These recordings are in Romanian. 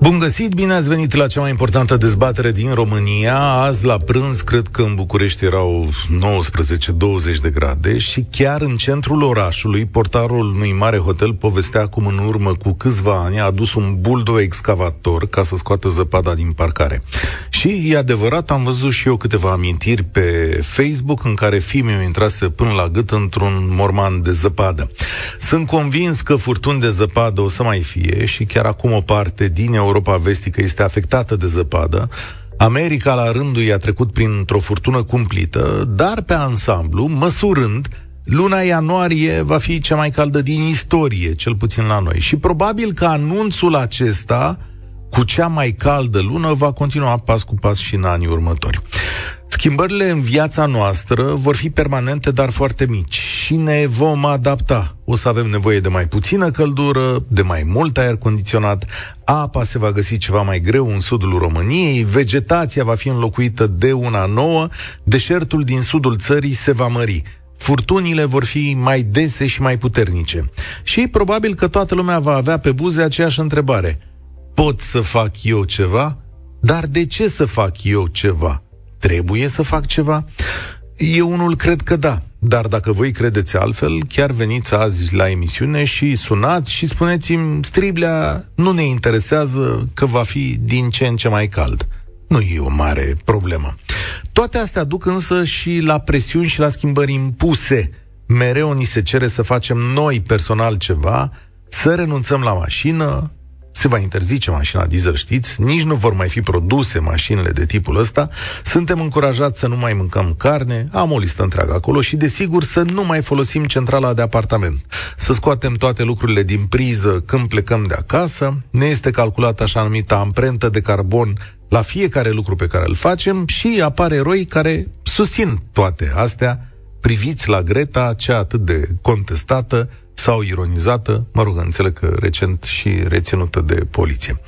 Bun găsit, bine ați venit la cea mai importantă dezbatere din România. Azi la prânz, cred că în București erau 19-20 de grade și chiar în centrul orașului, portarul unui mare hotel povestea cum în urmă cu câțiva ani a adus un buldo excavator ca să scoată zăpada din parcare. Și e adevărat, am văzut și eu câteva amintiri pe Facebook în care fimiul intrase până la gât într-un morman de zăpadă. Sunt convins că furtuni de zăpadă o să mai fie și chiar acum o parte din Europa vestică este afectată de zăpadă, America la rândul i-a trecut printr-o furtună cumplită, dar pe ansamblu, măsurând, luna ianuarie va fi cea mai caldă din istorie, cel puțin la noi. Și probabil că anunțul acesta cu cea mai caldă lună va continua pas cu pas și în anii următori. Schimbările în viața noastră vor fi permanente, dar foarte mici și ne vom adapta. O să avem nevoie de mai puțină căldură, de mai mult aer condiționat, apa se va găsi ceva mai greu în sudul României, vegetația va fi înlocuită de una nouă, deșertul din sudul țării se va mări furtunile vor fi mai dese și mai puternice. Și probabil că toată lumea va avea pe buze aceeași întrebare. Pot să fac eu ceva? Dar de ce să fac eu ceva? Trebuie să fac ceva? Eu unul cred că da, dar dacă voi credeți altfel, chiar veniți azi la emisiune și sunați și spuneți-mi, Striblea nu ne interesează că va fi din ce în ce mai cald. Nu e o mare problemă. Toate astea duc însă și la presiuni și la schimbări impuse. Mereu ni se cere să facem noi personal ceva, să renunțăm la mașină, se va interzice mașina diesel, știți, nici nu vor mai fi produse mașinile de tipul ăsta, suntem încurajați să nu mai mâncăm carne, am o listă întreagă acolo și, desigur, să nu mai folosim centrala de apartament, să scoatem toate lucrurile din priză când plecăm de acasă, ne este calculată așa numită amprentă de carbon la fiecare lucru pe care îl facem și apar eroi care susțin toate astea, priviți la Greta, cea atât de contestată, sau ironizată, mă rog, înțeleg că recent și reținută de poliție.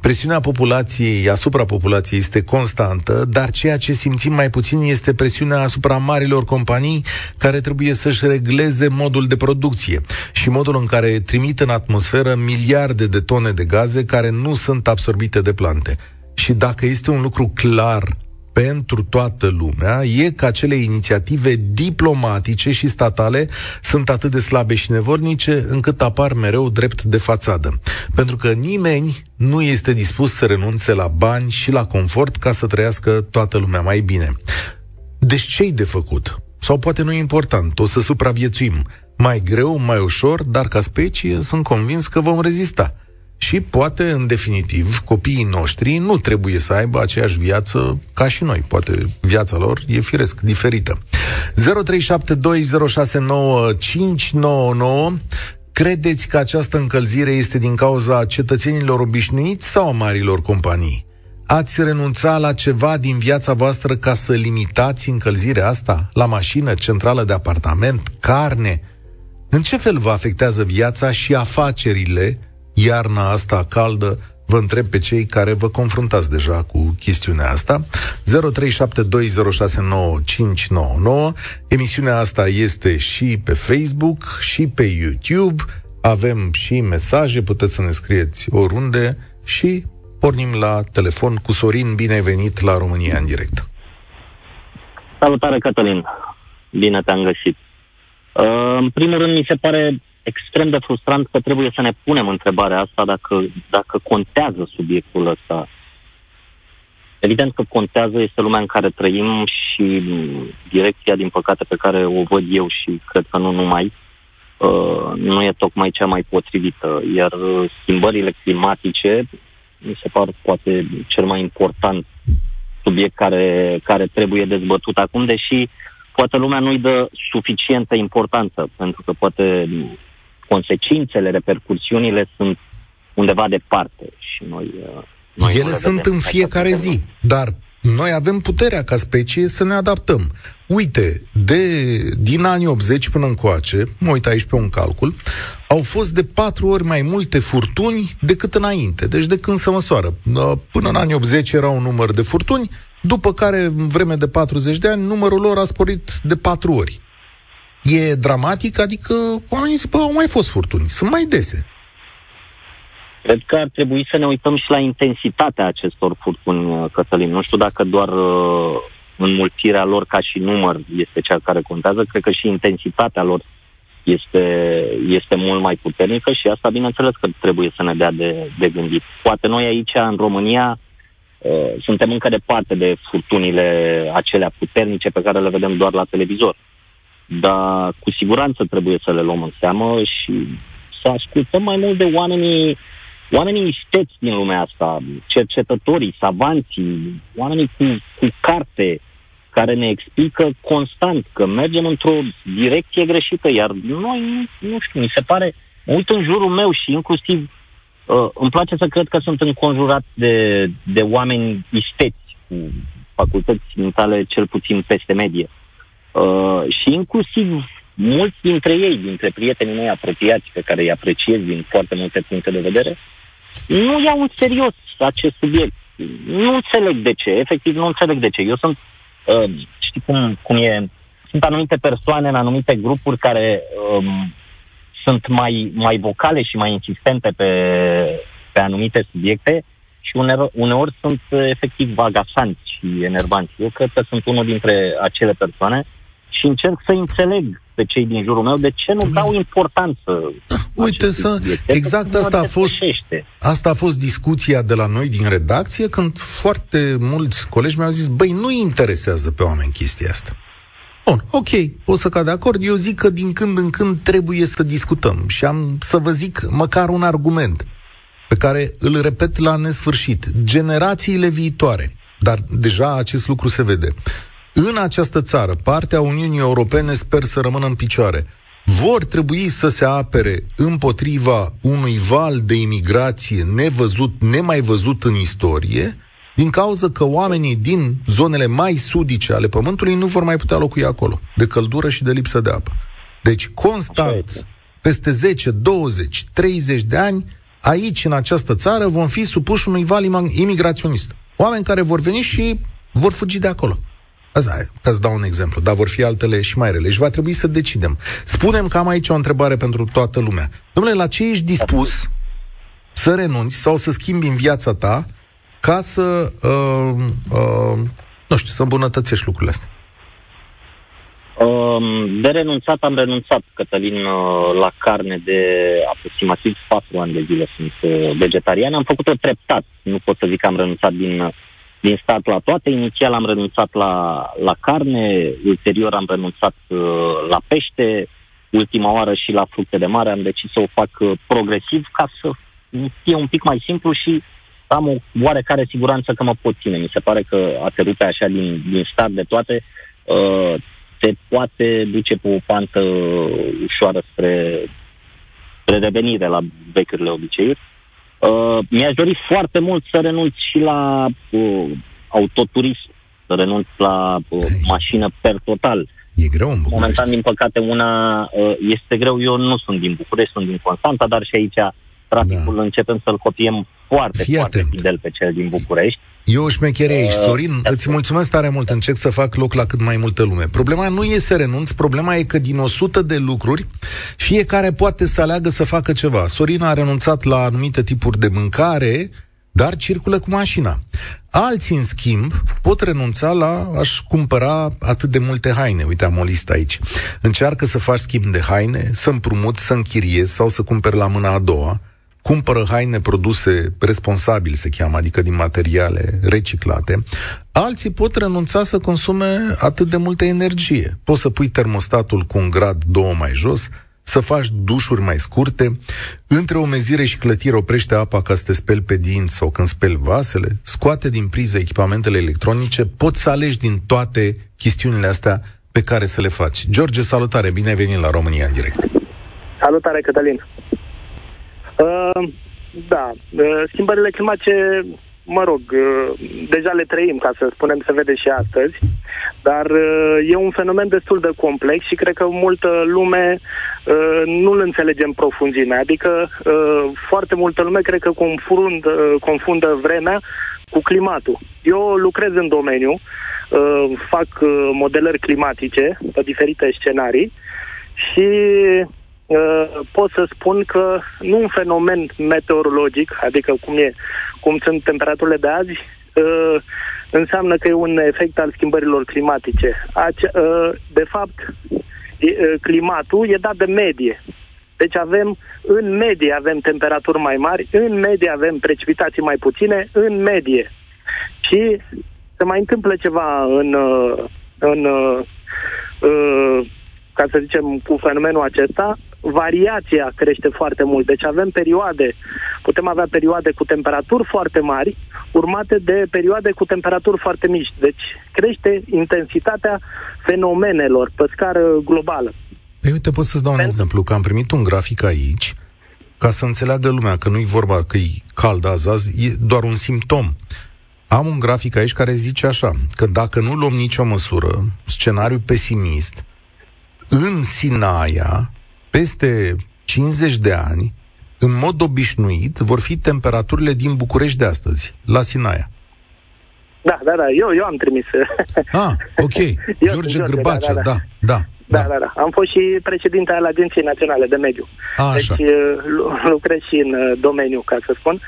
Presiunea populației asupra populației este constantă, dar ceea ce simțim mai puțin este presiunea asupra marilor companii care trebuie să-și regleze modul de producție și modul în care trimit în atmosferă miliarde de tone de gaze care nu sunt absorbite de plante. Și dacă este un lucru clar pentru toată lumea e că acele inițiative diplomatice și statale sunt atât de slabe și nevornice încât apar mereu drept de fațadă. Pentru că nimeni nu este dispus să renunțe la bani și la confort ca să trăiască toată lumea mai bine. Deci ce-i de făcut? Sau poate nu e important, o să supraviețuim. Mai greu, mai ușor, dar ca specie sunt convins că vom rezista și poate, în definitiv, copiii noștri nu trebuie să aibă aceeași viață ca și noi. Poate viața lor e firesc, diferită. 0372069599 Credeți că această încălzire este din cauza cetățenilor obișnuiți sau a marilor companii? Ați renunța la ceva din viața voastră ca să limitați încălzirea asta? La mașină, centrală de apartament, carne? În ce fel vă afectează viața și afacerile iarna asta caldă, vă întreb pe cei care vă confruntați deja cu chestiunea asta. 0372069599. Emisiunea asta este și pe Facebook și pe YouTube. Avem și mesaje, puteți să ne scrieți oriunde și pornim la telefon cu Sorin. Bine ai venit la România în direct. Salutare, Cătălin. Bine te-am găsit. Uh, în primul rând, mi se pare extrem de frustrant că trebuie să ne punem întrebarea asta dacă, dacă contează subiectul ăsta. Evident că contează, este lumea în care trăim și direcția, din păcate, pe care o văd eu și cred că nu numai, uh, nu e tocmai cea mai potrivită. Iar schimbările climatice mi se par poate cel mai important subiect care, care trebuie dezbătut acum, deși poate lumea nu-i dă suficientă importanță, pentru că poate consecințele, repercursiunile sunt undeva departe și noi... Uh, noi Ele sunt în fiecare zi, dar noi avem puterea ca specie să ne adaptăm. Uite, de, din anii 80 până încoace, mă uit aici pe un calcul, au fost de patru ori mai multe furtuni decât înainte. Deci de când se măsoară. Uh, până în anii 80 era un număr de furtuni, după care, în vreme de 40 de ani, numărul lor a sporit de 4 ori. E dramatic, adică oamenii zic, au mai fost furtuni, sunt mai dese. Cred că ar trebui să ne uităm și la intensitatea acestor furtuni, uh, Cătălin. Nu știu dacă doar uh, înmulțirea lor ca și număr este cea care contează, cred că și intensitatea lor este, este mult mai puternică și asta, bineînțeles, că trebuie să ne dea de, de gândit. Poate noi aici, în România, uh, suntem încă departe de furtunile acelea puternice pe care le vedem doar la televizor. Dar cu siguranță trebuie să le luăm în seamă și să ascultăm mai mult de oamenii oamenii isteți din lumea asta, cercetătorii, savanții, oamenii cu, cu carte, care ne explică constant că mergem într-o direcție greșită, iar noi, nu, nu știu, mi se pare, mă uit în jurul meu și inclusiv uh, îmi place să cred că sunt înconjurat de, de oameni isteți, cu facultăți mentale cel puțin peste medie. Uh, și inclusiv mulți dintre ei, dintre prietenii mei apropiați, pe care îi apreciez din foarte multe puncte de vedere, nu iau în serios acest subiect. Nu înțeleg de ce, efectiv nu înțeleg de ce. Eu sunt, uh, știi cum, cum e, sunt anumite persoane în anumite grupuri care um, sunt mai, mai vocale și mai insistente pe, pe anumite subiecte și uneori, uneori sunt uh, efectiv vagasanți și enervanți. Eu cred că sunt unul dintre acele persoane și încerc să înțeleg pe cei din jurul meu de ce nu dau importanță. Uite, să, exact asta a fost asta a fost discuția de la noi din redacție când foarte mulți colegi mi-au zis, băi, nu interesează pe oameni chestia asta. Bun, ok, o să cad de acord. Eu zic că din când în când trebuie să discutăm și am să vă zic măcar un argument pe care îl repet la nesfârșit. Generațiile viitoare, dar deja acest lucru se vede, în această țară, partea Uniunii Europene sper să rămână în picioare, vor trebui să se apere împotriva unui val de imigrație nevăzut, nemai văzut în istorie, din cauza că oamenii din zonele mai sudice ale Pământului nu vor mai putea locui acolo, de căldură și de lipsă de apă. Deci, constant, peste 10, 20, 30 de ani, aici, în această țară, vom fi supuși unui val imigraționist. Oameni care vor veni și vor fugi de acolo. Asta, ca să dau un exemplu, dar vor fi altele și mai rele și va trebui să decidem. Spunem că am aici o întrebare pentru toată lumea. Domnule, la ce ești dispus să renunți sau să schimbi în viața ta ca să, uh, uh, nu știu, să îmbunătățești lucrurile astea? Um, de renunțat am renunțat, Cătălin, uh, la carne de aproximativ 4 ani de zile sunt uh, vegetarian. Am făcut-o treptat. Nu pot să zic că am renunțat din din stat la toate. Inițial am renunțat la, la carne, ulterior am renunțat uh, la pește, ultima oară și la fructe de mare am decis să o fac uh, progresiv ca să fie un pic mai simplu și am o oarecare siguranță că mă pot ține. Mi se pare că a te rupe așa din, din start de toate uh, te poate duce pe o pantă ușoară spre, spre revenire la vechiurile obiceiuri. Uh, mi-aș dori foarte mult să renunț și la uh, autoturism, să renunț la uh, mașină per total. E greu în București. Momentan, din păcate, una uh, este greu. Eu nu sunt din București, sunt din Constanta, dar și aici traficul da. începem să-l copiem foarte, Fii foarte atent. fidel pe cel din București. Eu șmecherie aici, uh, Sorin, uh, îți mulțumesc tare mult, încerc să fac loc la cât mai multă lume. Problema nu e să renunț, problema e că din 100 de lucruri, fiecare poate să aleagă să facă ceva. Sorin a renunțat la anumite tipuri de mâncare, dar circulă cu mașina. Alții, în schimb, pot renunța la a-și cumpăra atât de multe haine. Uite, am o listă aici. Încearcă să faci schimb de haine, să împrumuți, să închiriezi sau să cumperi la mâna a doua cumpără haine produse responsabil, se cheamă, adică din materiale reciclate, alții pot renunța să consume atât de multă energie. Poți să pui termostatul cu un grad, două mai jos, să faci dușuri mai scurte, între o mezire și clătire oprește apa ca să te speli pe dinți sau când speli vasele, scoate din priză echipamentele electronice, poți să alegi din toate chestiunile astea pe care să le faci. George, salutare, bine ai venit la România în direct. Salutare, Cătălin. Uh, da, uh, schimbările climatice, mă rog, uh, deja le trăim, ca să spunem, se vede și astăzi, dar uh, e un fenomen destul de complex și cred că multă lume uh, nu-l înțelege în profunzime. Adică uh, foarte multă lume cred că confundă, confundă vremea cu climatul. Eu lucrez în domeniu, uh, fac uh, modelări climatice pe diferite scenarii și uh, pot să spun că nu un fenomen meteorologic, adică cum, e, cum sunt temperaturile de azi, uh, înseamnă că e un efect al schimbărilor climatice. Ace- uh, de fapt, e, uh, climatul e dat de medie. Deci avem, în medie avem temperaturi mai mari, în medie avem precipitații mai puține, în medie. Și se mai întâmplă ceva în, uh, în uh, uh, ca să zicem, cu fenomenul acesta, variația crește foarte mult. Deci avem perioade, putem avea perioade cu temperaturi foarte mari, urmate de perioade cu temperaturi foarte mici. Deci crește intensitatea fenomenelor pe scară globală. Păi uite, pot să-ți dau un Pentru... exemplu, că am primit un grafic aici, ca să înțeleagă lumea că nu-i vorba că e cald azi, azi, e doar un simptom. Am un grafic aici care zice așa, că dacă nu luăm nicio măsură, scenariu pesimist, în Sinaia, peste 50 de ani, în mod obișnuit, vor fi temperaturile din București de astăzi, la Sinaia. Da, da, da, eu, eu am trimis. Ah, ok. eu George, George Gârbacea, da, da. da. da. Da, da, da. Am fost și președinte al Agenției Naționale de Mediu. A, așa. Deci lucrez și în uh, domeniu, ca să spun.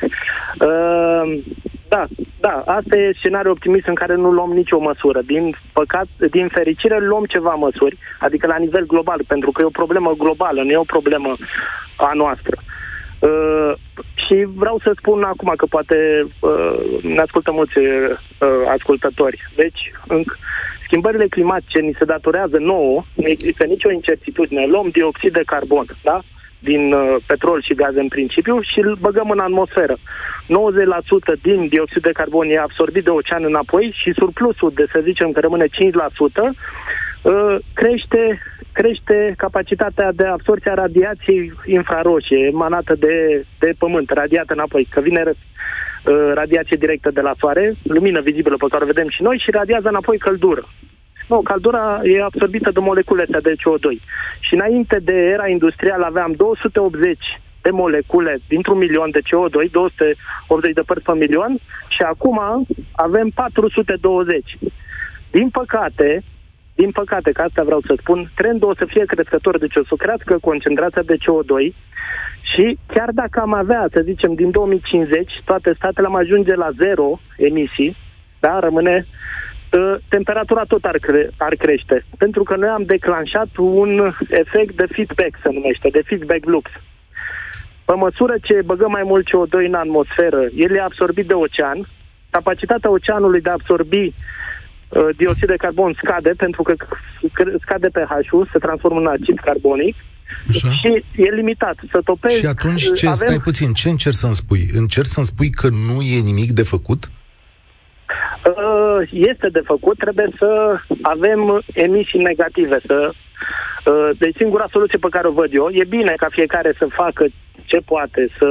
Uh, da, da, asta e scenariul optimist în care nu luăm nicio măsură. Din păcat, din fericire luăm ceva măsuri, adică la nivel global, pentru că e o problemă globală, nu e o problemă a noastră. Uh, și vreau să spun acum că poate uh, ne ascultă mulți uh, ascultători. Deci, în, schimbările climatice ni se datorează nouă, nu există nicio incertitudine. Luăm dioxid de carbon, da? Din uh, petrol și gaze în principiu și îl băgăm în atmosferă. 90% din dioxid de carbon e absorbit de ocean înapoi și surplusul de, să zicem, că rămâne 5%, uh, crește, crește capacitatea de absorție a radiației infraroșie emanată de, de pământ, radiată înapoi, că vine uh, radiație directă de la soare, lumină vizibilă pe care o vedem și noi și radiază înapoi căldură. Nu, căldura e absorbită de moleculele de CO2. Și înainte de era industrială aveam 280 de molecule dintr-un milion de CO2, 280 de părți pe milion, și acum avem 420. Din păcate, din păcate, că asta vreau să spun, trendul o să fie crescător, deci o să crească concentrația de CO2 și chiar dacă am avea, să zicem, din 2050, toate statele am ajunge la zero emisii, da, rămâne Ă, temperatura tot ar, cre- ar crește. Pentru că noi am declanșat un efect de feedback, se numește, de feedback loops. Pe măsură ce băgăm mai mult CO2 în atmosferă, el e absorbit de ocean, capacitatea oceanului de a absorbi uh, dioxid de carbon scade pentru că scade pH-ul, se transformă în acid carbonic Așa. și e limitat. Să topești... Și atunci ce, avem... stai puțin, ce încerci să-mi spui? Încerci să-mi spui că nu e nimic de făcut? Uh, este de făcut, trebuie să avem emisii negative. Să, uh, deci singura soluție pe care o văd eu, e bine ca fiecare să facă ce poate, să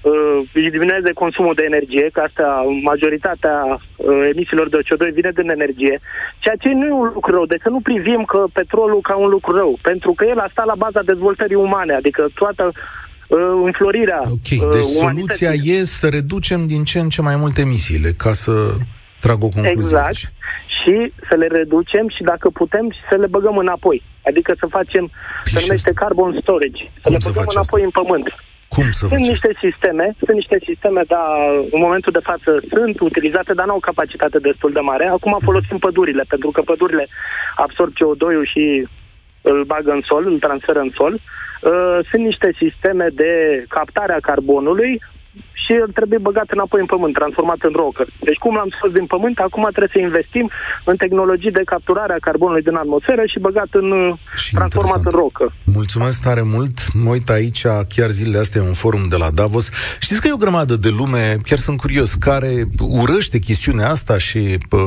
uh, diminueze consumul de energie, că asta, majoritatea uh, emisiilor de CO2 vine din energie, ceea ce nu e un lucru rău, deci să nu privim că petrolul ca un lucru rău, pentru că el a stat la baza dezvoltării umane, adică toată uh, înflorirea Ok, deci uh, soluția e să reducem din ce în ce mai mult emisiile, ca să Trag o concluzie Exact. Aici. Și să le reducem și dacă putem să le băgăm înapoi. Adică să facem, se numește carbon storage. Să Cum le băgăm înapoi asta? în pământ. Cum să sunt niște sisteme, sunt niște sisteme, dar în momentul de față sunt utilizate, dar nu au capacitate destul de mare. Acum folosim pădurile, pentru că pădurile absorb CO2-ul și îl bagă în sol, îl transferă în sol. Uh, sunt niște sisteme de captare a carbonului și el trebuie băgat înapoi în pământ, transformat în rocă. Deci cum l-am scos din pământ, acum trebuie să investim în tehnologii de capturare a carbonului din atmosferă și băgat în și transformat interesant. în rocă. Mulțumesc tare mult. Mă uit aici, chiar zilele astea, un forum de la Davos. Știți că e o grămadă de lume, chiar sunt curios, care urăște chestiunea asta și pă,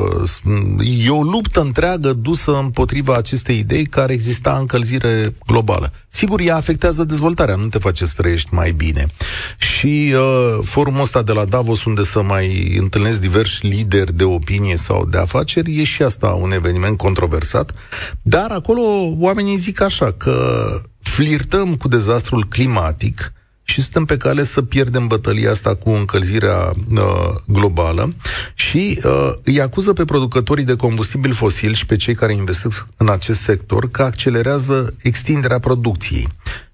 e o luptă întreagă dusă împotriva acestei idei care exista încălzire globală. Sigur, ea afectează dezvoltarea, nu te face să trăiești mai bine. Și uh, forumul ăsta de la Davos, unde să mai întâlnesc diversi lideri de opinie sau de afaceri, e și asta un eveniment controversat. Dar acolo oamenii zic așa, că flirtăm cu dezastrul climatic și suntem pe cale să pierdem bătălia asta cu încălzirea uh, globală și uh, îi acuză pe producătorii de combustibil fosil și pe cei care investesc în acest sector că accelerează extinderea producției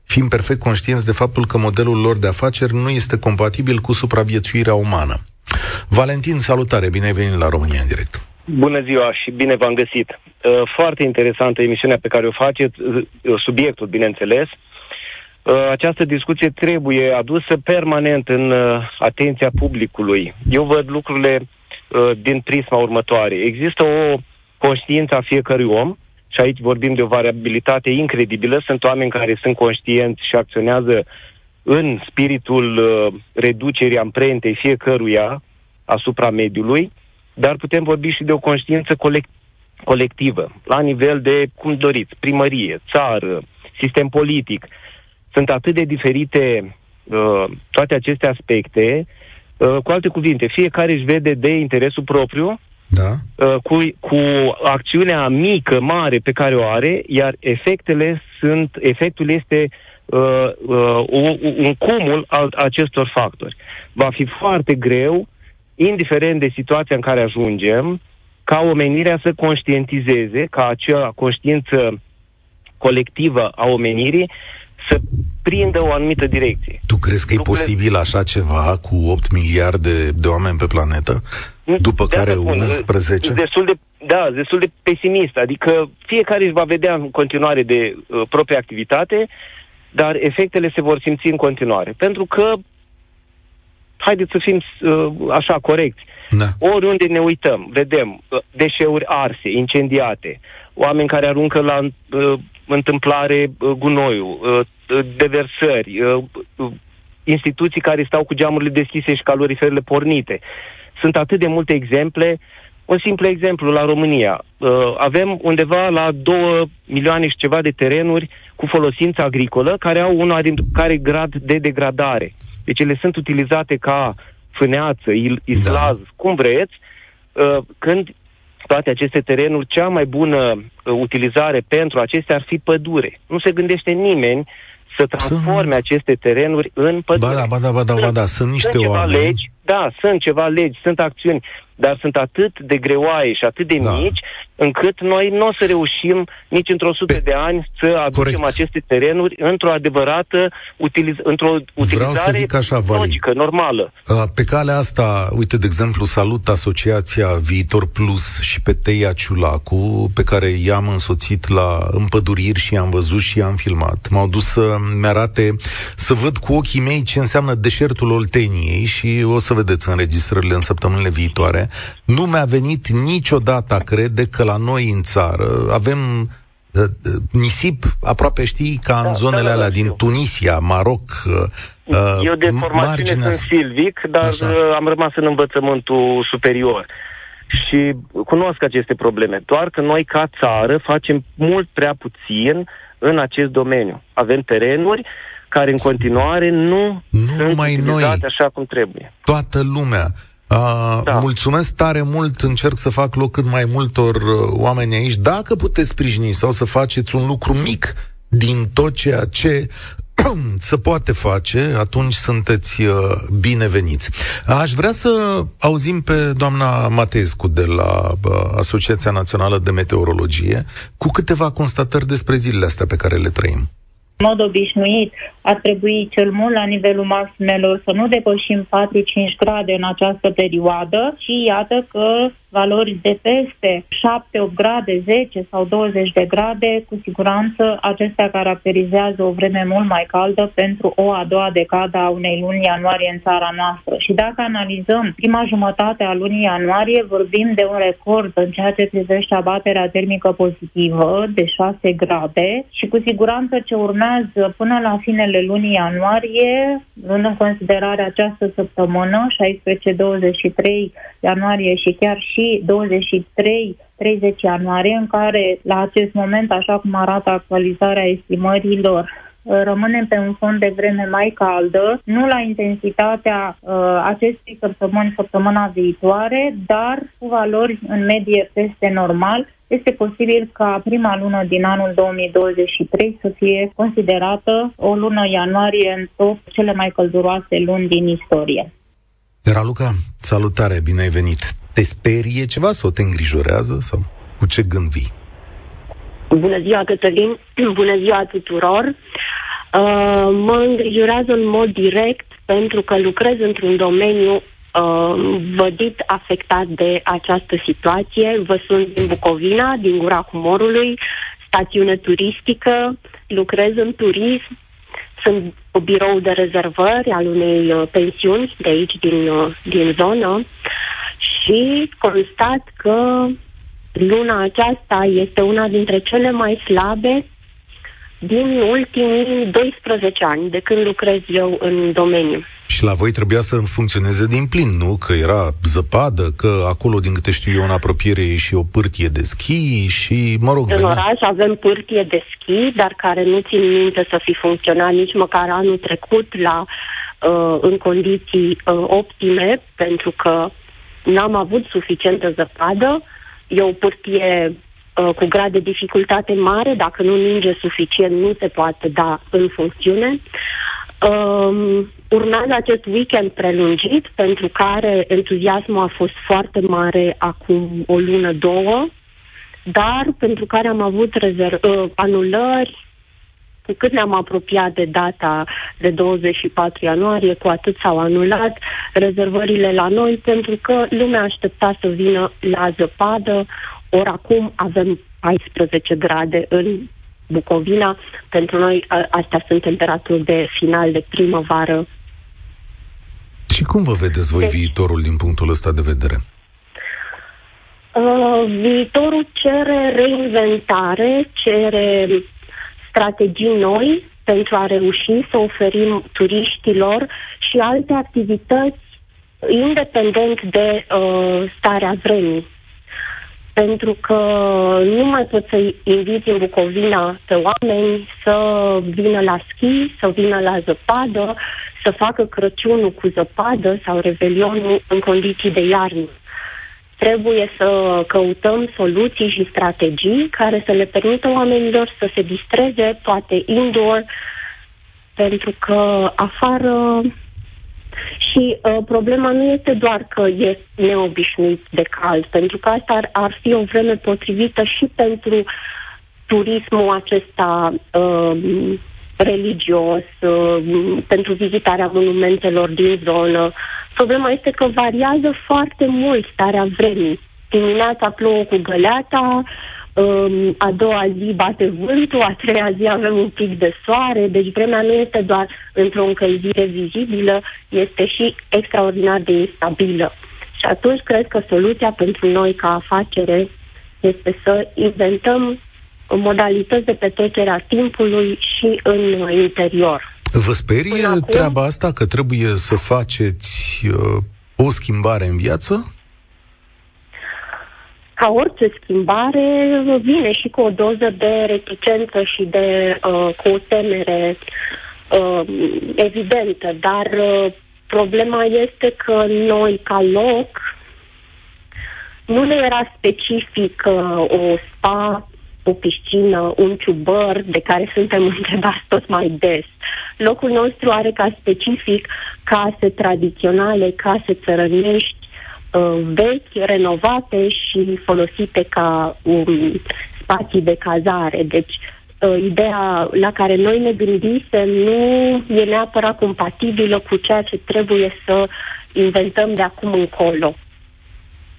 fiind perfect conștienți de faptul că modelul lor de afaceri nu este compatibil cu supraviețuirea umană. Valentin, salutare, bine ai venit la România în direct. Bună ziua și bine v-am găsit. Uh, foarte interesantă emisiunea pe care o faceți, uh, subiectul, bineînțeles. Uh, această discuție trebuie adusă permanent în atenția publicului. Eu văd lucrurile din prisma următoare. Există o conștiință a fiecărui om și aici vorbim de o variabilitate incredibilă. Sunt oameni care sunt conștienți și acționează în spiritul reducerii amprentei fiecăruia asupra mediului dar putem vorbi și de o conștiință colect- colectivă, la nivel de, cum doriți, primărie, țară, sistem politic. Sunt atât de diferite uh, toate aceste aspecte. Uh, cu alte cuvinte, fiecare își vede de interesul propriu, da. uh, cu, cu acțiunea mică, mare pe care o are, iar efectele sunt, efectul este uh, uh, un, un cumul al acestor factori. Va fi foarte greu indiferent de situația în care ajungem, ca omenirea să conștientizeze, ca acea conștiință colectivă a omenirii să prindă o anumită direcție. Tu crezi că Lucrurile... e posibil așa ceva cu 8 miliarde de oameni pe planetă? După de care spun, 11? Destul de, da, destul de pesimist. Adică fiecare își va vedea în continuare de uh, propria activitate, dar efectele se vor simți în continuare. Pentru că haideți să fim uh, așa corecți. Da. Oriunde ne uităm, vedem uh, deșeuri arse, incendiate, oameni care aruncă la uh, întâmplare uh, gunoiul, uh, deversări, uh, uh, instituții care stau cu geamurile deschise și caloriferele pornite. Sunt atât de multe exemple. Un simplu exemplu la România. Uh, avem undeva la 2 milioane și ceva de terenuri cu folosință agricolă care au una din care grad de degradare. Deci ele sunt utilizate ca fâneață, islaz, da. cum vreți, uh, când toate aceste terenuri, cea mai bună uh, utilizare pentru acestea ar fi pădure. Nu se gândește nimeni să transforme sunt... aceste terenuri în pădure. Ba da, ba da, ba da, ba da. sunt niște sunt oameni. Legi, da, sunt ceva legi, sunt acțiuni, dar sunt atât de greoaie și atât de da. mici, încât noi nu o să reușim nici într-o sută Pe... de ani să aducem Corect. aceste terenuri într-o adevărată utiliz... într-o utilizare Vreau să zic așa, logică, normală. Pe calea asta, uite, de exemplu, salut Asociația Viitor Plus și pe Teia Ciulacu, pe care i-am însoțit la împăduriri și i-am văzut și i-am filmat. M-au dus să-mi arate, să văd cu ochii mei ce înseamnă deșertul Olteniei și o să vedeți înregistrările în săptămânile viitoare. Nu mi-a venit niciodată a crede că la noi în țară avem uh, uh, nisip aproape știi ca în da, zonele da, da, alea da, din știu. Tunisia, Maroc, uh, Eu de formațiune marginea... sunt silvic, dar Așa. Uh, am rămas în învățământul superior. Și cunosc aceste probleme. Doar că noi, ca țară, facem mult prea puțin în acest domeniu. Avem terenuri care în continuare nu, nu sunt mai noi, așa cum trebuie. Toată lumea. Uh, da. Mulțumesc tare mult, încerc să fac loc cât mai multor uh, oameni aici. Dacă puteți sprijini sau să faceți un lucru mic din tot ceea ce să poate face, atunci sunteți uh, bineveniți. Aș vrea să auzim pe doamna Matescu de la uh, Asociația Națională de Meteorologie cu câteva constatări despre zilele astea pe care le trăim mod obișnuit ar trebui cel mult la nivelul maximelor să nu depășim 4-5 grade în această perioadă și iată că valori de peste 7-8 grade, 10 sau 20 de grade, cu siguranță acestea caracterizează o vreme mult mai caldă pentru o a doua decadă a unei luni ianuarie în țara noastră. Și dacă analizăm prima jumătate a lunii ianuarie, vorbim de un record în ceea ce privește abaterea termică pozitivă de 6 grade și cu siguranță ce urmează până la finele lunii ianuarie, luând în considerare această săptămână, 16-23 ianuarie și chiar și și 23-30 ianuarie, în care la acest moment, așa cum arată actualizarea estimărilor uh, rămânem pe un fond de vreme mai caldă, nu la intensitatea uh, acestei săptămâni, săptămâna viitoare, dar cu valori în medie peste normal, este posibil ca prima lună din anul 2023 să fie considerată o lună ianuarie în top cele mai călduroase luni din istorie. Raluca, salutare, bine ai venit! Te sperie ceva sau te îngrijorează sau cu ce gând vii? Bună ziua, Cătălin! Bună ziua tuturor! Uh, mă îngrijorează în mod direct pentru că lucrez într-un domeniu uh, vădit afectat de această situație. Vă sunt din Bucovina, din Gura Humorului, stațiune turistică, lucrez în turism, sunt birou de rezervări al unei uh, pensiuni de aici, din, uh, din zonă și constat că luna aceasta este una dintre cele mai slabe din ultimii 12 ani de când lucrez eu în domeniu. Și la voi trebuia să funcționeze din plin, nu? Că era zăpadă, că acolo, din câte știu eu, în apropiere e și o pârtie de schi și, mă rog... În venea... oraș avem pârtie de schi, dar care nu țin minte să fi funcționat nici măcar anul trecut la, uh, în condiții uh, optime, pentru că n-am avut suficientă zăpadă. E o pârtie uh, cu grad de dificultate mare, dacă nu ninge suficient, nu se poate da în funcțiune. Um, urmează acest weekend prelungit, pentru care entuziasmul a fost foarte mare acum o lună, două, dar pentru care am avut rezerv- uh, anulări, cu cât ne-am apropiat de data de 24 ianuarie, cu atât s-au anulat rezervările la noi, pentru că lumea aștepta să vină la zăpadă, ori acum avem 14 grade în Bucovina. Pentru noi astea sunt temperaturi de final de primăvară. Și cum vă vedeți voi deci, viitorul din punctul ăsta de vedere? Uh, viitorul cere reinventare, cere strategii noi pentru a reuși să oferim turiștilor și alte activități independent de uh, starea vremii pentru că nu mai poți să inviți în Bucovina pe oameni să vină la schi, să vină la zăpadă, să facă Crăciunul cu zăpadă sau Revelionul în condiții de iarnă. Trebuie să căutăm soluții și strategii care să le permită oamenilor să se distreze, poate indoor, pentru că afară și uh, problema nu este doar că e neobișnuit de cald, pentru că asta ar, ar fi o vreme potrivită și pentru turismul acesta uh, religios, uh, pentru vizitarea monumentelor din zonă. Problema este că variază foarte mult starea vremii. Dimineața plouă cu găleata, um, a doua zi bate vântul, a treia zi avem un pic de soare, deci vremea nu este doar într-o încălzire vizibilă, este și extraordinar de instabilă. Și atunci cred că soluția pentru noi ca afacere este să inventăm modalități de petrecere a timpului și în interior. Vă sperie acum, treaba asta că trebuie să faceți uh, o schimbare în viață? ca orice schimbare, vine și cu o doză de reticență și de uh, cu o temere uh, evidentă, dar uh, problema este că noi, ca loc, nu ne era specific uh, o spa, o piscină, un ciubăr de care suntem întrebați tot mai des. Locul nostru are ca specific case tradiționale, case țărănești, uh, vechi, renovate și folosite ca um, spații de cazare. Deci, uh, ideea la care noi ne gândisem nu e neapărat compatibilă cu ceea ce trebuie să inventăm de acum încolo.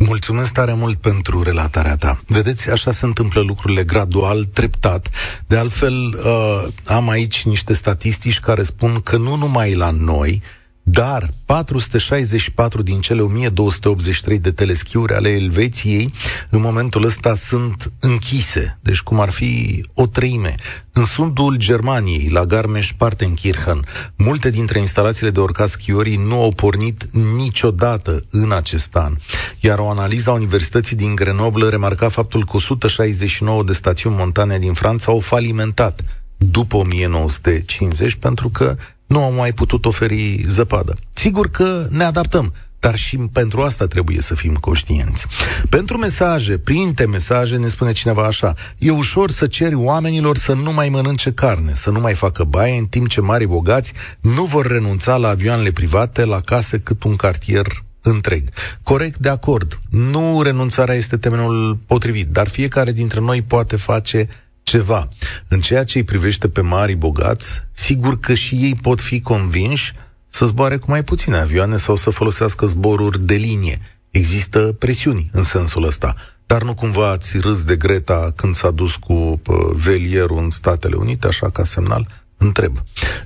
Mulțumesc tare mult pentru relatarea ta. Vedeți, așa se întâmplă lucrurile gradual, treptat. De altfel, uh, am aici niște statistici care spun că nu numai la noi, dar 464 din cele 1283 de teleschiuri ale Elveției în momentul ăsta sunt închise, deci cum ar fi o treime. În sudul Germaniei, la Garmisch-Partenkirchen, multe dintre instalațiile de urcat schiorii nu au pornit niciodată în acest an. Iar o analiză a Universității din Grenoble remarca faptul că 169 de stațiuni montane din Franța au falimentat după 1950 pentru că nu am mai putut oferi zăpadă. Sigur că ne adaptăm, dar și pentru asta trebuie să fim conștienți. Pentru mesaje, printe mesaje, ne spune cineva așa, e ușor să ceri oamenilor să nu mai mănânce carne, să nu mai facă baie, în timp ce mari bogați nu vor renunța la avioanele private, la case cât un cartier întreg. Corect, de acord. Nu renunțarea este termenul potrivit, dar fiecare dintre noi poate face ceva. În ceea ce îi privește pe mari bogați, sigur că și ei pot fi convinși să zboare cu mai puține avioane sau să folosească zboruri de linie. Există presiuni în sensul ăsta. Dar nu cumva ați râs de Greta când s-a dus cu velierul în Statele Unite, așa ca semnal? Întreb.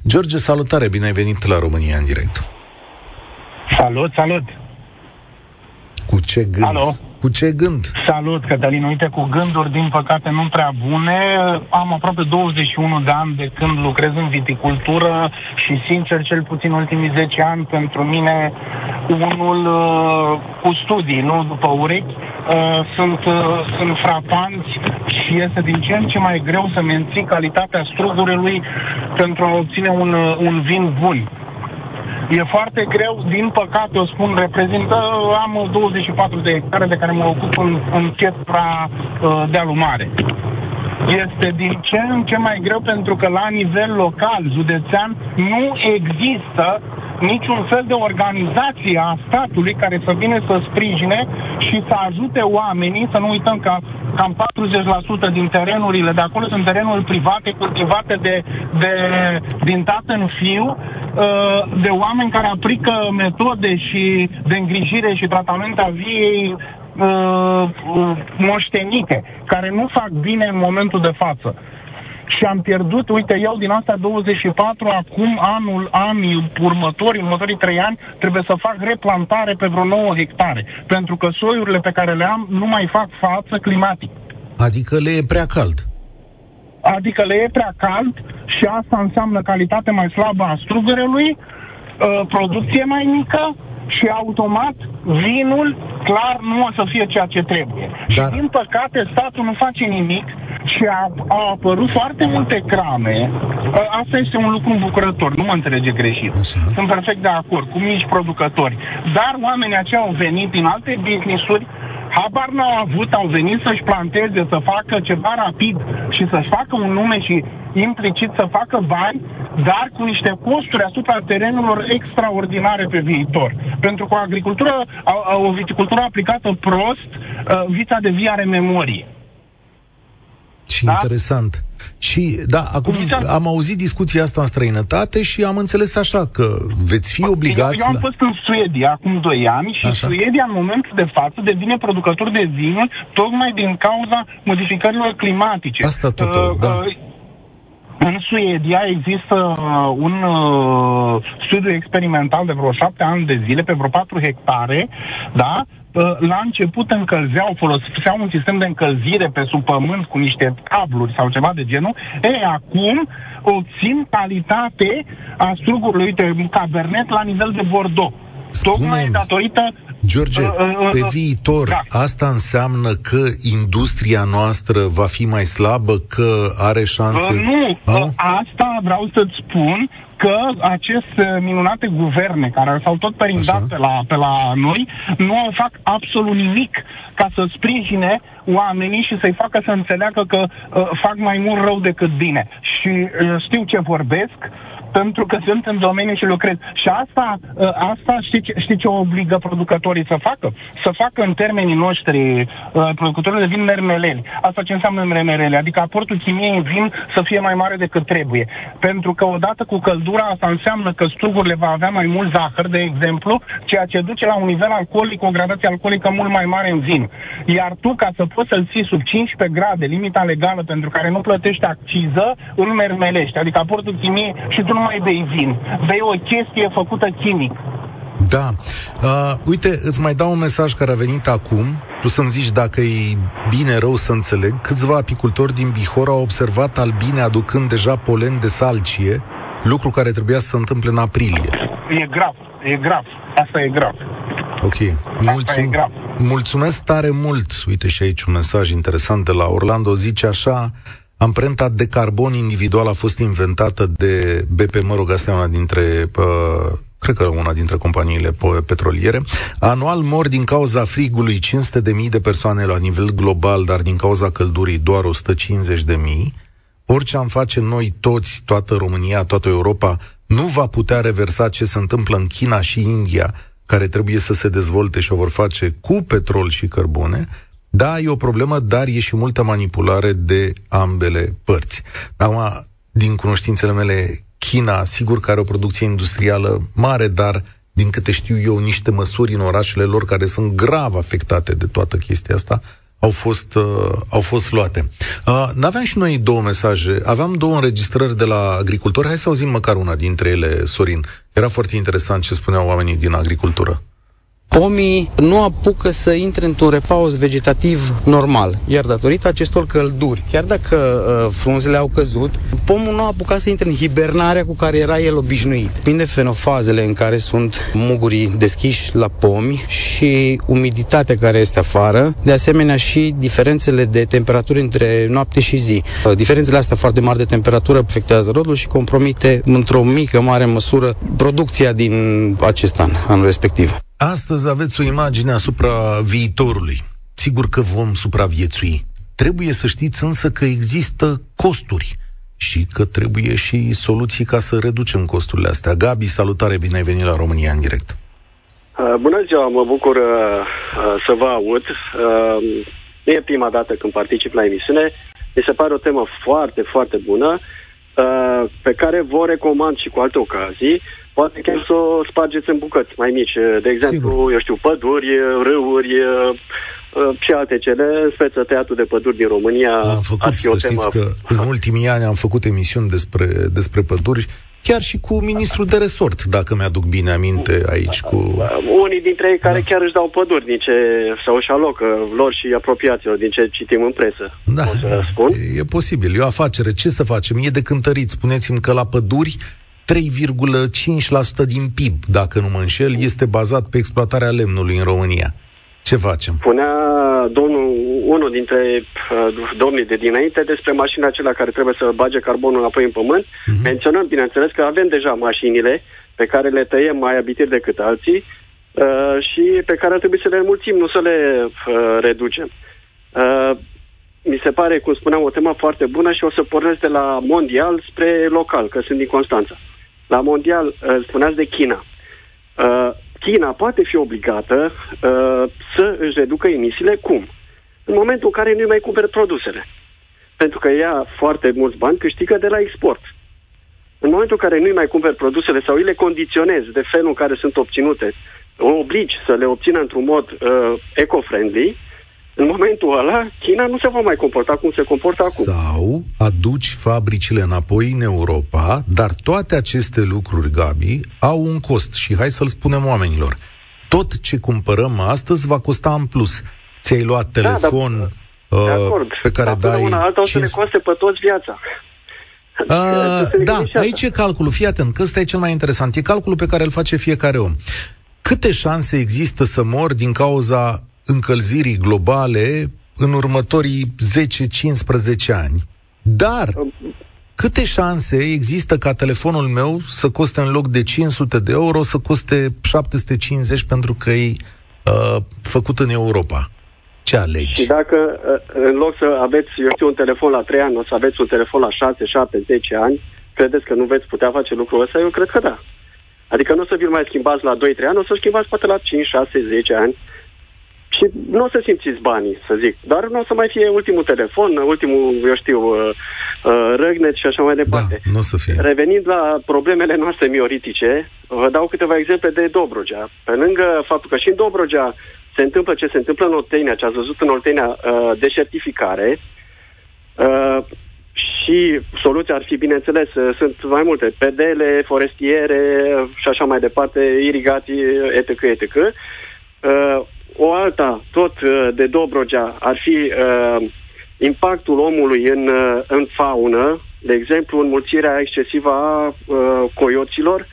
George, salutare, bine ai venit la România în direct. Salut, salut! Cu ce gând? Alo? Cu ce gând? Salut, Cătălin. Uite, cu gânduri, din păcate, nu prea bune. Am aproape 21 de ani de când lucrez în viticultură și, sincer, cel puțin ultimii 10 ani, pentru mine, unul uh, cu studii, nu după urechi, uh, sunt, uh, sunt frapanți și este din ce în ce mai greu să menții calitatea strugurului pentru a obține un, uh, un vin bun. E foarte greu, din păcate, o spun, reprezintă, am 24 de hectare de care mă ocup în, în chetra uh, de alumare. Este din ce în ce mai greu pentru că la nivel local, județean, nu există niciun fel de organizație a statului care să vină să sprijine și să ajute oamenii, să nu uităm că cam 40% din terenurile de acolo sunt terenuri private, cultivate de, de, din tată în fiu, uh, de oameni care aplică metode și de îngrijire și tratament a viei uh, moștenite, care nu fac bine în momentul de față și am pierdut, uite, eu din asta 24, acum anul, anii următori, următorii 3 ani, trebuie să fac replantare pe vreo 9 hectare, pentru că soiurile pe care le am nu mai fac față climatic. Adică le e prea cald. Adică le e prea cald și asta înseamnă calitate mai slabă a strugărelui, uh, producție mai mică, și automat vinul clar nu o să fie ceea ce trebuie. Dar... Și din păcate statul nu face nimic și a, au apărut foarte multe crame. Asta este un lucru îmbucurător, nu mă înțelege greșit. Așa. Sunt perfect de acord cu mici producători. Dar oamenii aceia au venit din alte business-uri habar n-au avut, au venit să-și planteze, să facă ceva rapid și să-și facă un nume și implicit să facă bani, dar cu niște costuri asupra terenurilor extraordinare pe viitor. Pentru că o agricultură, o viticultură aplicată prost, vița de vie are memorie. Ce da? interesant. Și, da, acum am auzit discuția asta în străinătate și am înțeles așa că veți fi obligați... Eu am fost în Suedia acum 2 ani și așa. Suedia în momentul de față devine producător de vinuri tocmai din cauza modificărilor climatice. Asta tot, uh, da. Uh, în Suedia există uh, un uh, studiu experimental de vreo șapte ani de zile, pe vreo patru hectare, da? Uh, la început încălzeau, foloseau un sistem de încălzire pe sub pământ cu niște cabluri sau ceva de genul. E, acum obțin calitate a strugurului, uite, cabernet la nivel de Bordeaux. Tocmai datorită George, uh, uh, uh, pe viitor, da. asta înseamnă că industria noastră va fi mai slabă, că are șanse? Uh, nu, nu? Uh, asta vreau să-ți spun că aceste minunate guverne care s-au tot perindat pe la, pe la noi nu au fac absolut nimic ca să sprijine oamenii și să-i facă să înțeleagă că uh, fac mai mult rău decât bine. Și uh, știu ce vorbesc, pentru că sunt în domeniu și lucrez. Și asta, ă, asta știi, ce, știi ce obligă producătorii să facă? Să facă în termenii noștri ă, producătorii de vin mermeleli. Asta ce înseamnă mermeleli? Adică aportul chimiei în vin să fie mai mare decât trebuie. Pentru că odată cu căldura asta înseamnă că strugurile va avea mai mult zahăr, de exemplu, ceea ce duce la un nivel alcoolic, o gradație alcoolică mult mai mare în vin. Iar tu, ca să poți să-l ții sub 15 grade, limita legală pentru care nu plătești acciză, îl mermelești. Adică aportul chimiei și tu nu mai bei vin, bei o chestie făcută chimic. Da. Uh, uite, îți mai dau un mesaj care a venit acum. Tu să-mi zici dacă e bine, rău să înțeleg. Câțiva apicultori din Bihor au observat albine aducând deja polen de salcie, lucru care trebuia să se întâmple în aprilie. E grav, e grav. Asta e grav. Ok. Mulțum- e grav. Mulțumesc tare mult. Uite și aici un mesaj interesant de la Orlando. Zice așa, Amprenta de carbon individual a fost inventată de BP, mă rog, asta e una dintre uh, cred că una dintre companiile petroliere. Anual mor din cauza frigului 500 de mii de persoane la nivel global, dar din cauza căldurii doar 150 de mii. Orice am face noi toți, toată România, toată Europa, nu va putea reversa ce se întâmplă în China și India, care trebuie să se dezvolte și o vor face cu petrol și cărbune, da, e o problemă, dar e și multă manipulare de ambele părți. Acum, din cunoștințele mele, China, sigur că are o producție industrială mare, dar din câte știu eu, niște măsuri în orașele lor care sunt grav afectate de toată chestia asta, au fost, uh, au fost luate. Uh, n-aveam și noi două mesaje. Aveam două înregistrări de la agricultori. Hai să auzim măcar una dintre ele, Sorin. Era foarte interesant ce spuneau oamenii din agricultură pomii nu apucă să intre într-un repaus vegetativ normal. Iar datorită acestor călduri, chiar dacă uh, frunzele au căzut, pomul nu a apucat să intre în hibernarea cu care era el obișnuit. Prin fenofazele în care sunt mugurii deschiși la pomi și umiditatea care este afară, de asemenea și diferențele de temperatură între noapte și zi. Uh, diferențele astea foarte mari de temperatură afectează rodul și compromite într-o mică, mare măsură producția din acest an, anul respectiv. Astăzi aveți o imagine asupra viitorului. Sigur că vom supraviețui. Trebuie să știți însă că există costuri și că trebuie și soluții ca să reducem costurile astea. Gabi, salutare, bine ai venit la România în direct. Uh, bună ziua, mă bucur uh, uh, să vă aud. Uh, nu e prima dată când particip la emisiune. Mi se pare o temă foarte, foarte bună, uh, pe care vă recomand și cu alte ocazii poate chiar să o spargeți în bucăți mai mici. De exemplu, Sigur. eu știu, păduri, râuri și alte cele, în speță teatru de păduri din România. Am făcut, să o temă... știți că în ultimii ani am făcut emisiuni despre, despre păduri chiar și cu ministrul de resort, dacă mi-aduc bine aminte aici. cu Unii dintre ei care da. chiar își dau păduri din ce, sau își alocă lor și apropiaților din ce citim în presă. Da, să spun. E, e posibil. E o afacere. Ce să facem? E de cântărit. Spuneți-mi că la păduri 3,5% din PIB, dacă nu mă înșel, este bazat pe exploatarea lemnului în România. Ce facem? Punea domnul, unul dintre uh, domnii de dinainte despre mașina acelea care trebuie să bage carbonul înapoi în pământ, uh-huh. menționăm, bineînțeles, că avem deja mașinile pe care le tăiem mai abitir decât alții uh, și pe care ar trebui să le înmulțim, nu să le uh, reducem. Uh, mi se pare, cum spuneam, o temă foarte bună și o să pornesc de la mondial spre local, că sunt din Constanța. Uh, la mondial, uh, spuneați de China. Uh, China poate fi obligată uh, să își reducă emisiile cum? În momentul în care nu mai cumpără produsele. Pentru că ea foarte mulți bani câștigă de la export. În momentul în care nu mai cumperi produsele sau îi le condiționezi de felul în care sunt obținute, o obligi să le obțină într-un mod uh, eco-friendly, în momentul ăla, China nu se va mai comporta cum se comportă acum. Sau aduci fabricile înapoi în Europa, dar toate aceste lucruri, Gabi, au un cost și hai să-l spunem oamenilor. Tot ce cumpărăm astăzi va costa în plus. Ți-ai luat da, telefon da, uh, pe care dar dai... Una alta 5... o să le coste pe toți viața. Uh, da, aici e calculul. Fii atent, că ăsta e cel mai interesant. E calculul pe care îl face fiecare om. Câte șanse există să mor din cauza încălzirii globale în următorii 10-15 ani. Dar câte șanse există ca telefonul meu să coste în loc de 500 de euro să coste 750 pentru că e uh, făcut în Europa? Ce alegi? Și dacă uh, în loc să aveți, eu știu, un telefon la 3 ani, o să aveți un telefon la 6, 7, 10 ani, credeți că nu veți putea face lucrul ăsta? Eu cred că da. Adică nu o să vi mai schimbați la 2-3 ani, o să schimbați poate la 5, 6, 10 ani și nu o să simțiți banii, să zic. Dar nu o să mai fie ultimul telefon, ultimul, eu știu, uh, uh, răgnet și așa mai departe. Da, nu o să fie. Revenind la problemele noastre mioritice, vă dau câteva exemple de Dobrogea. Pe lângă faptul că și în Dobrogea se întâmplă ce se întâmplă în Oltenia, ce ați văzut în Oltenia, uh, deșertificare, uh, și soluția ar fi, bineînțeles, uh, sunt mai multe, pedele, forestiere și așa mai departe, irigații, etc., etc. Uh, o alta, tot uh, de Dobrogea, ar fi uh, impactul omului în, uh, în faună, de exemplu, înmulțirea excesivă a uh, coioților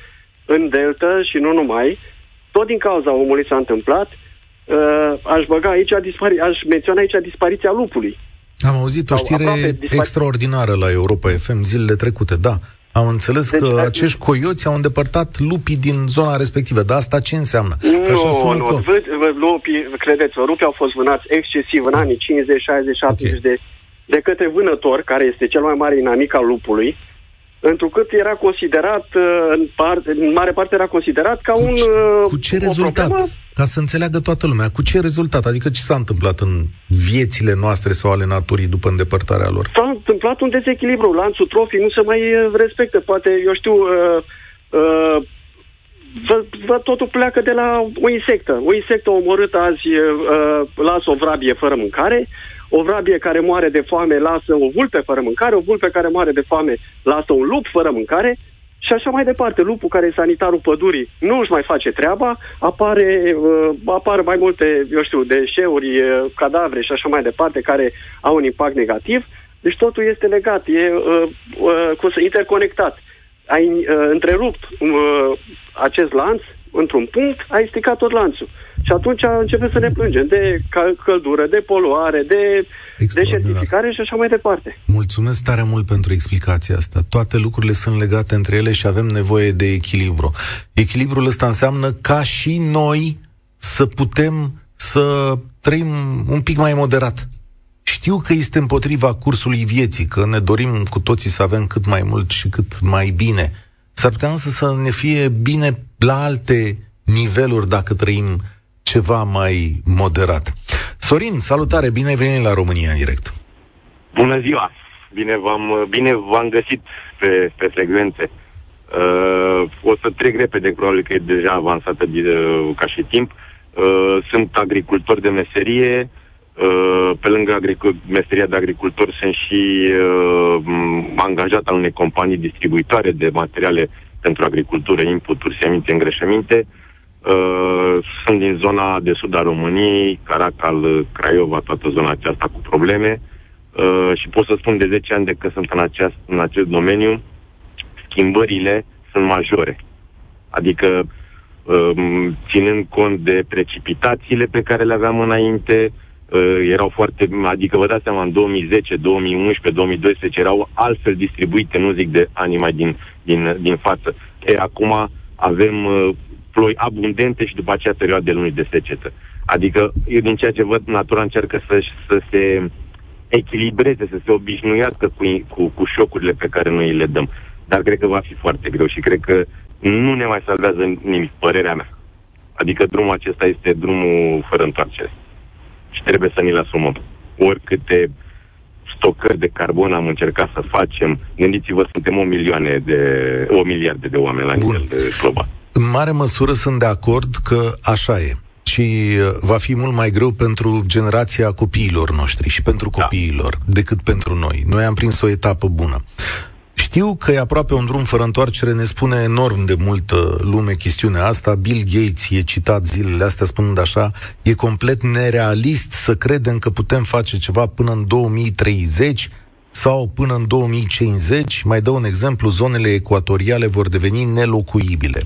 în delta și nu numai. Tot din cauza omului s-a întâmplat. Uh, aș băga aici, dispari- aș menționa aici dispariția lupului. Am auzit o știre extraordinară la Europa FM zilele trecute, da. Am înțeles deci, că acești coioți au îndepărtat lupii din zona respectivă. Dar asta ce înseamnă? Nu, așa nu, că... lupii, credeți-vă, lupii au fost vânați excesiv în anii 50, 60, 70 okay. de, de către vânător, care este cel mai mare inamic al lupului, întrucât era considerat, uh, în, parte, în mare parte era considerat ca cu un... Ce, uh, cu ce rezultat? Problemă. Ca să înțeleagă toată lumea, cu ce rezultat? Adică ce s-a întâmplat în viețile noastre sau ale naturii după îndepărtarea lor? S-a întâmplat un dezechilibru. Lanțul trofii nu se mai uh, respectă. Poate, eu știu, uh, uh, vă, vă totul pleacă de la o insectă. O insectă omorâtă azi uh, lasă o vrabie fără mâncare, o vrabie care moare de foame lasă o vulpe fără mâncare, o vulpe care moare de foame lasă un lup fără mâncare și așa mai departe. Lupul care e sanitarul pădurii nu își mai face treaba, apare, uh, apar mai multe, eu știu, deșeuri, uh, cadavre și așa mai departe care au un impact negativ. Deci totul este legat, e uh, uh, interconectat. Ai uh, întrerupt uh, acest lanț într-un punct, ai stricat tot lanțul. Și atunci începem să ne plângem de căldură, de poluare, de deșertificare și așa mai departe. Mulțumesc tare mult pentru explicația asta. Toate lucrurile sunt legate între ele și avem nevoie de echilibru. Echilibrul ăsta înseamnă ca și noi să putem să trăim un pic mai moderat. Știu că este împotriva cursului vieții, că ne dorim cu toții să avem cât mai mult și cât mai bine. S-ar putea însă să ne fie bine la alte niveluri dacă trăim ceva mai moderat. Sorin, salutare, bine ai venit la România în direct. Bună ziua! Bine v-am, bine v-am găsit pe, pe frecvențe. Uh, o să trec repede, probabil că e deja avansată de, uh, ca și timp. Uh, sunt agricultor de meserie. Uh, pe lângă agricul, meseria de agricultor sunt și uh, angajat al unei companii distribuitoare de materiale pentru agricultură, inputuri, semințe, îngrășăminte. Uh, Uh, sunt din zona de sud a României, Caracal, Craiova, toată zona aceasta cu probleme uh, și pot să spun de 10 ani de că sunt în, aceast, în acest domeniu, schimbările sunt majore. Adică, uh, ținând cont de precipitațiile pe care le aveam înainte, uh, erau foarte, adică vă dați seama, în 2010, 2011, 2012 erau altfel distribuite, nu zic de anii mai din, din, din față. E, acum avem uh, ploi abundente și după aceea perioade luni de secetă. Adică, eu din ceea ce văd, natura încearcă să, să se echilibreze, să se obișnuiască cu, cu, cu șocurile pe care noi le dăm. Dar cred că va fi foarte greu și cred că nu ne mai salvează nimic, părerea mea. Adică drumul acesta este drumul fără întoarcere. Și trebuie să ni-l asumăm. Oricâte stocări de carbon am încercat să facem, gândiți-vă, suntem o milioane de, o miliarde de oameni la nivel de global. În mare măsură sunt de acord că așa e. Și uh, va fi mult mai greu pentru generația copiilor noștri și pentru da. copiilor decât pentru noi. Noi am prins o etapă bună. Știu că e aproape un drum fără întoarcere, ne spune enorm de multă lume chestiunea asta. Bill Gates e citat zilele astea spunând așa, e complet nerealist să credem că putem face ceva până în 2030 sau până în 2050, mai dă un exemplu, zonele ecuatoriale vor deveni nelocuibile.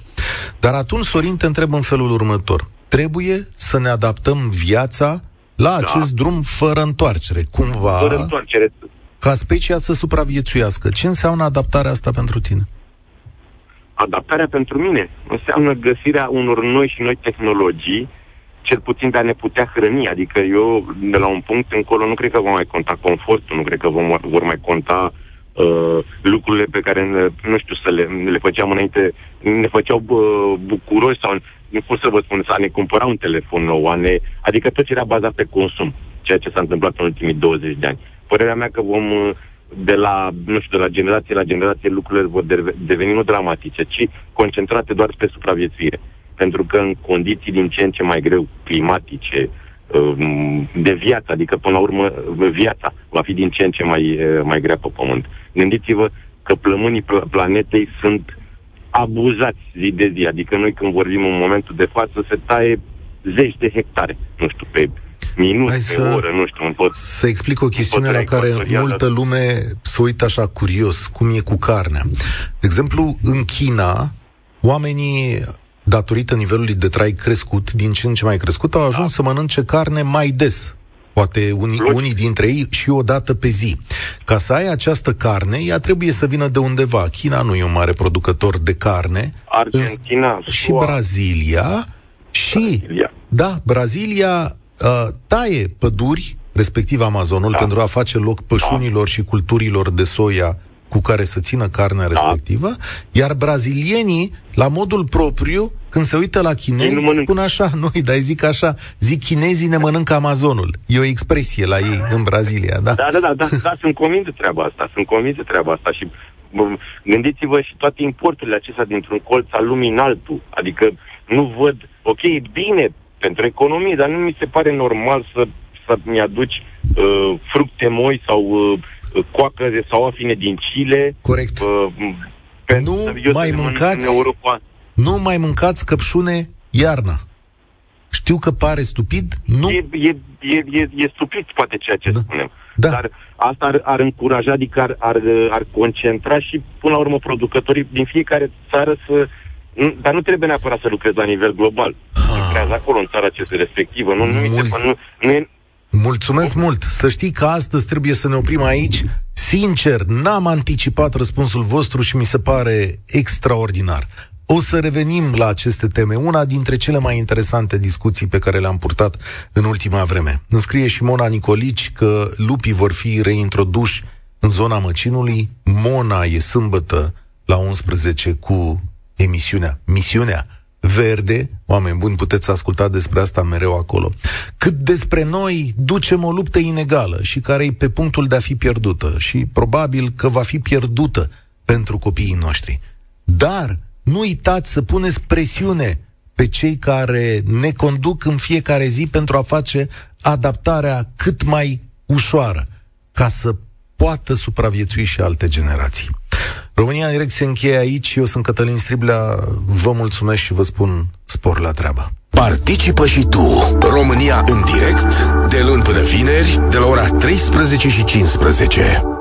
Dar atunci, Sorin, te întreb în felul următor. Trebuie să ne adaptăm viața la da. acest drum fără întoarcere, cumva, fără întoarcere. ca specia să supraviețuiască. Ce înseamnă adaptarea asta pentru tine? Adaptarea pentru mine înseamnă găsirea unor noi și noi tehnologii cel puțin de a ne putea hrăni. Adică eu, de la un punct încolo, nu cred că vom mai conta confortul, nu cred că vom, vor mai conta uh, lucrurile pe care, nu știu, să le, le făceam înainte, ne făceau uh, bucuroși sau, nu pot să vă spun, să ne cumpăra un telefon nou, a ne, adică tot ce era bazat pe consum, ceea ce s-a întâmplat în ultimii 20 de ani. Părerea mea că vom, uh, de la, nu știu, de la generație la generație, lucrurile vor deveni nu dramatice, ci concentrate doar pe supraviețuire pentru că în condiții din ce în ce mai greu climatice, um, de viață, adică până la urmă viața va fi din ce în ce mai, uh, mai grea pe pământ. Gândiți-vă că plămânii planetei sunt abuzați zi de zi, adică noi când vorbim în momentul de față se taie zeci de hectare, nu știu, pe minut, Hai pe să, oră, nu știu, pot, Să explic o chestiune la care multă lume se uită așa curios, cum e cu carnea. De exemplu, în China, oamenii datorită nivelului de trai crescut, din ce în ce mai crescut, au ajuns da. să mănânce carne mai des. poate unii, unii dintre ei și o dată pe zi. Ca să ai această carne, ea trebuie să vină de undeva. China nu e un mare producător de carne. Argentina, și Brazilia. Și, Brazilia. da, Brazilia uh, taie păduri, respectiv Amazonul, da. pentru a face loc pășunilor da. și culturilor de soia cu care să țină carnea da. respectivă, iar brazilienii, la modul propriu, când se uită la chinezi, spun așa, noi, dar zic așa, zic chinezii ne mănâncă Amazonul. E o expresie la ei în Brazilia, da? Da, da, da, da, da sunt convins de treaba asta, sunt convins de treaba asta și bă, gândiți-vă și toate importurile acestea dintr-un colț al lumii în altul, adică nu văd, ok, e bine pentru economie, dar nu mi se pare normal să, să mi-aduci uh, fructe moi sau uh, coacăze sau afine din Chile. Corect. Uh, nu mai mâncați, în Europa. Nu mai mâncați căpșune iarna. Știu că pare stupid, nu... E, e, e, e, e stupid, poate, ceea ce da. spunem. Da. Dar asta ar, ar încuraja, adică ar, ar, ar concentra și, până la urmă, producătorii din fiecare țară să... Dar nu trebuie neapărat să lucrezi la nivel global. Ah. Lucrează acolo, în țara ce respectivă. Nu, nu, nu, nu, nu, e, Mulțumesc mult! Să știi că astăzi trebuie să ne oprim aici. Sincer, n-am anticipat răspunsul vostru și mi se pare extraordinar. O să revenim la aceste teme, una dintre cele mai interesante discuții pe care le-am purtat în ultima vreme. Îmi scrie și Mona Nicolici că lupii vor fi reintroduși în zona Măcinului. Mona e sâmbătă la 11 cu emisiunea, misiunea verde, oameni buni, puteți asculta despre asta mereu acolo, cât despre noi ducem o luptă inegală și care e pe punctul de a fi pierdută și probabil că va fi pierdută pentru copiii noștri. Dar nu uitați să puneți presiune pe cei care ne conduc în fiecare zi pentru a face adaptarea cât mai ușoară, ca să poată supraviețui și alte generații. România în direct se încheie aici. Eu sunt Cătălin Striblea. Vă mulțumesc și vă spun spor la treabă. Participă și tu. România în direct, de luni până vineri, de la ora 13 și 15.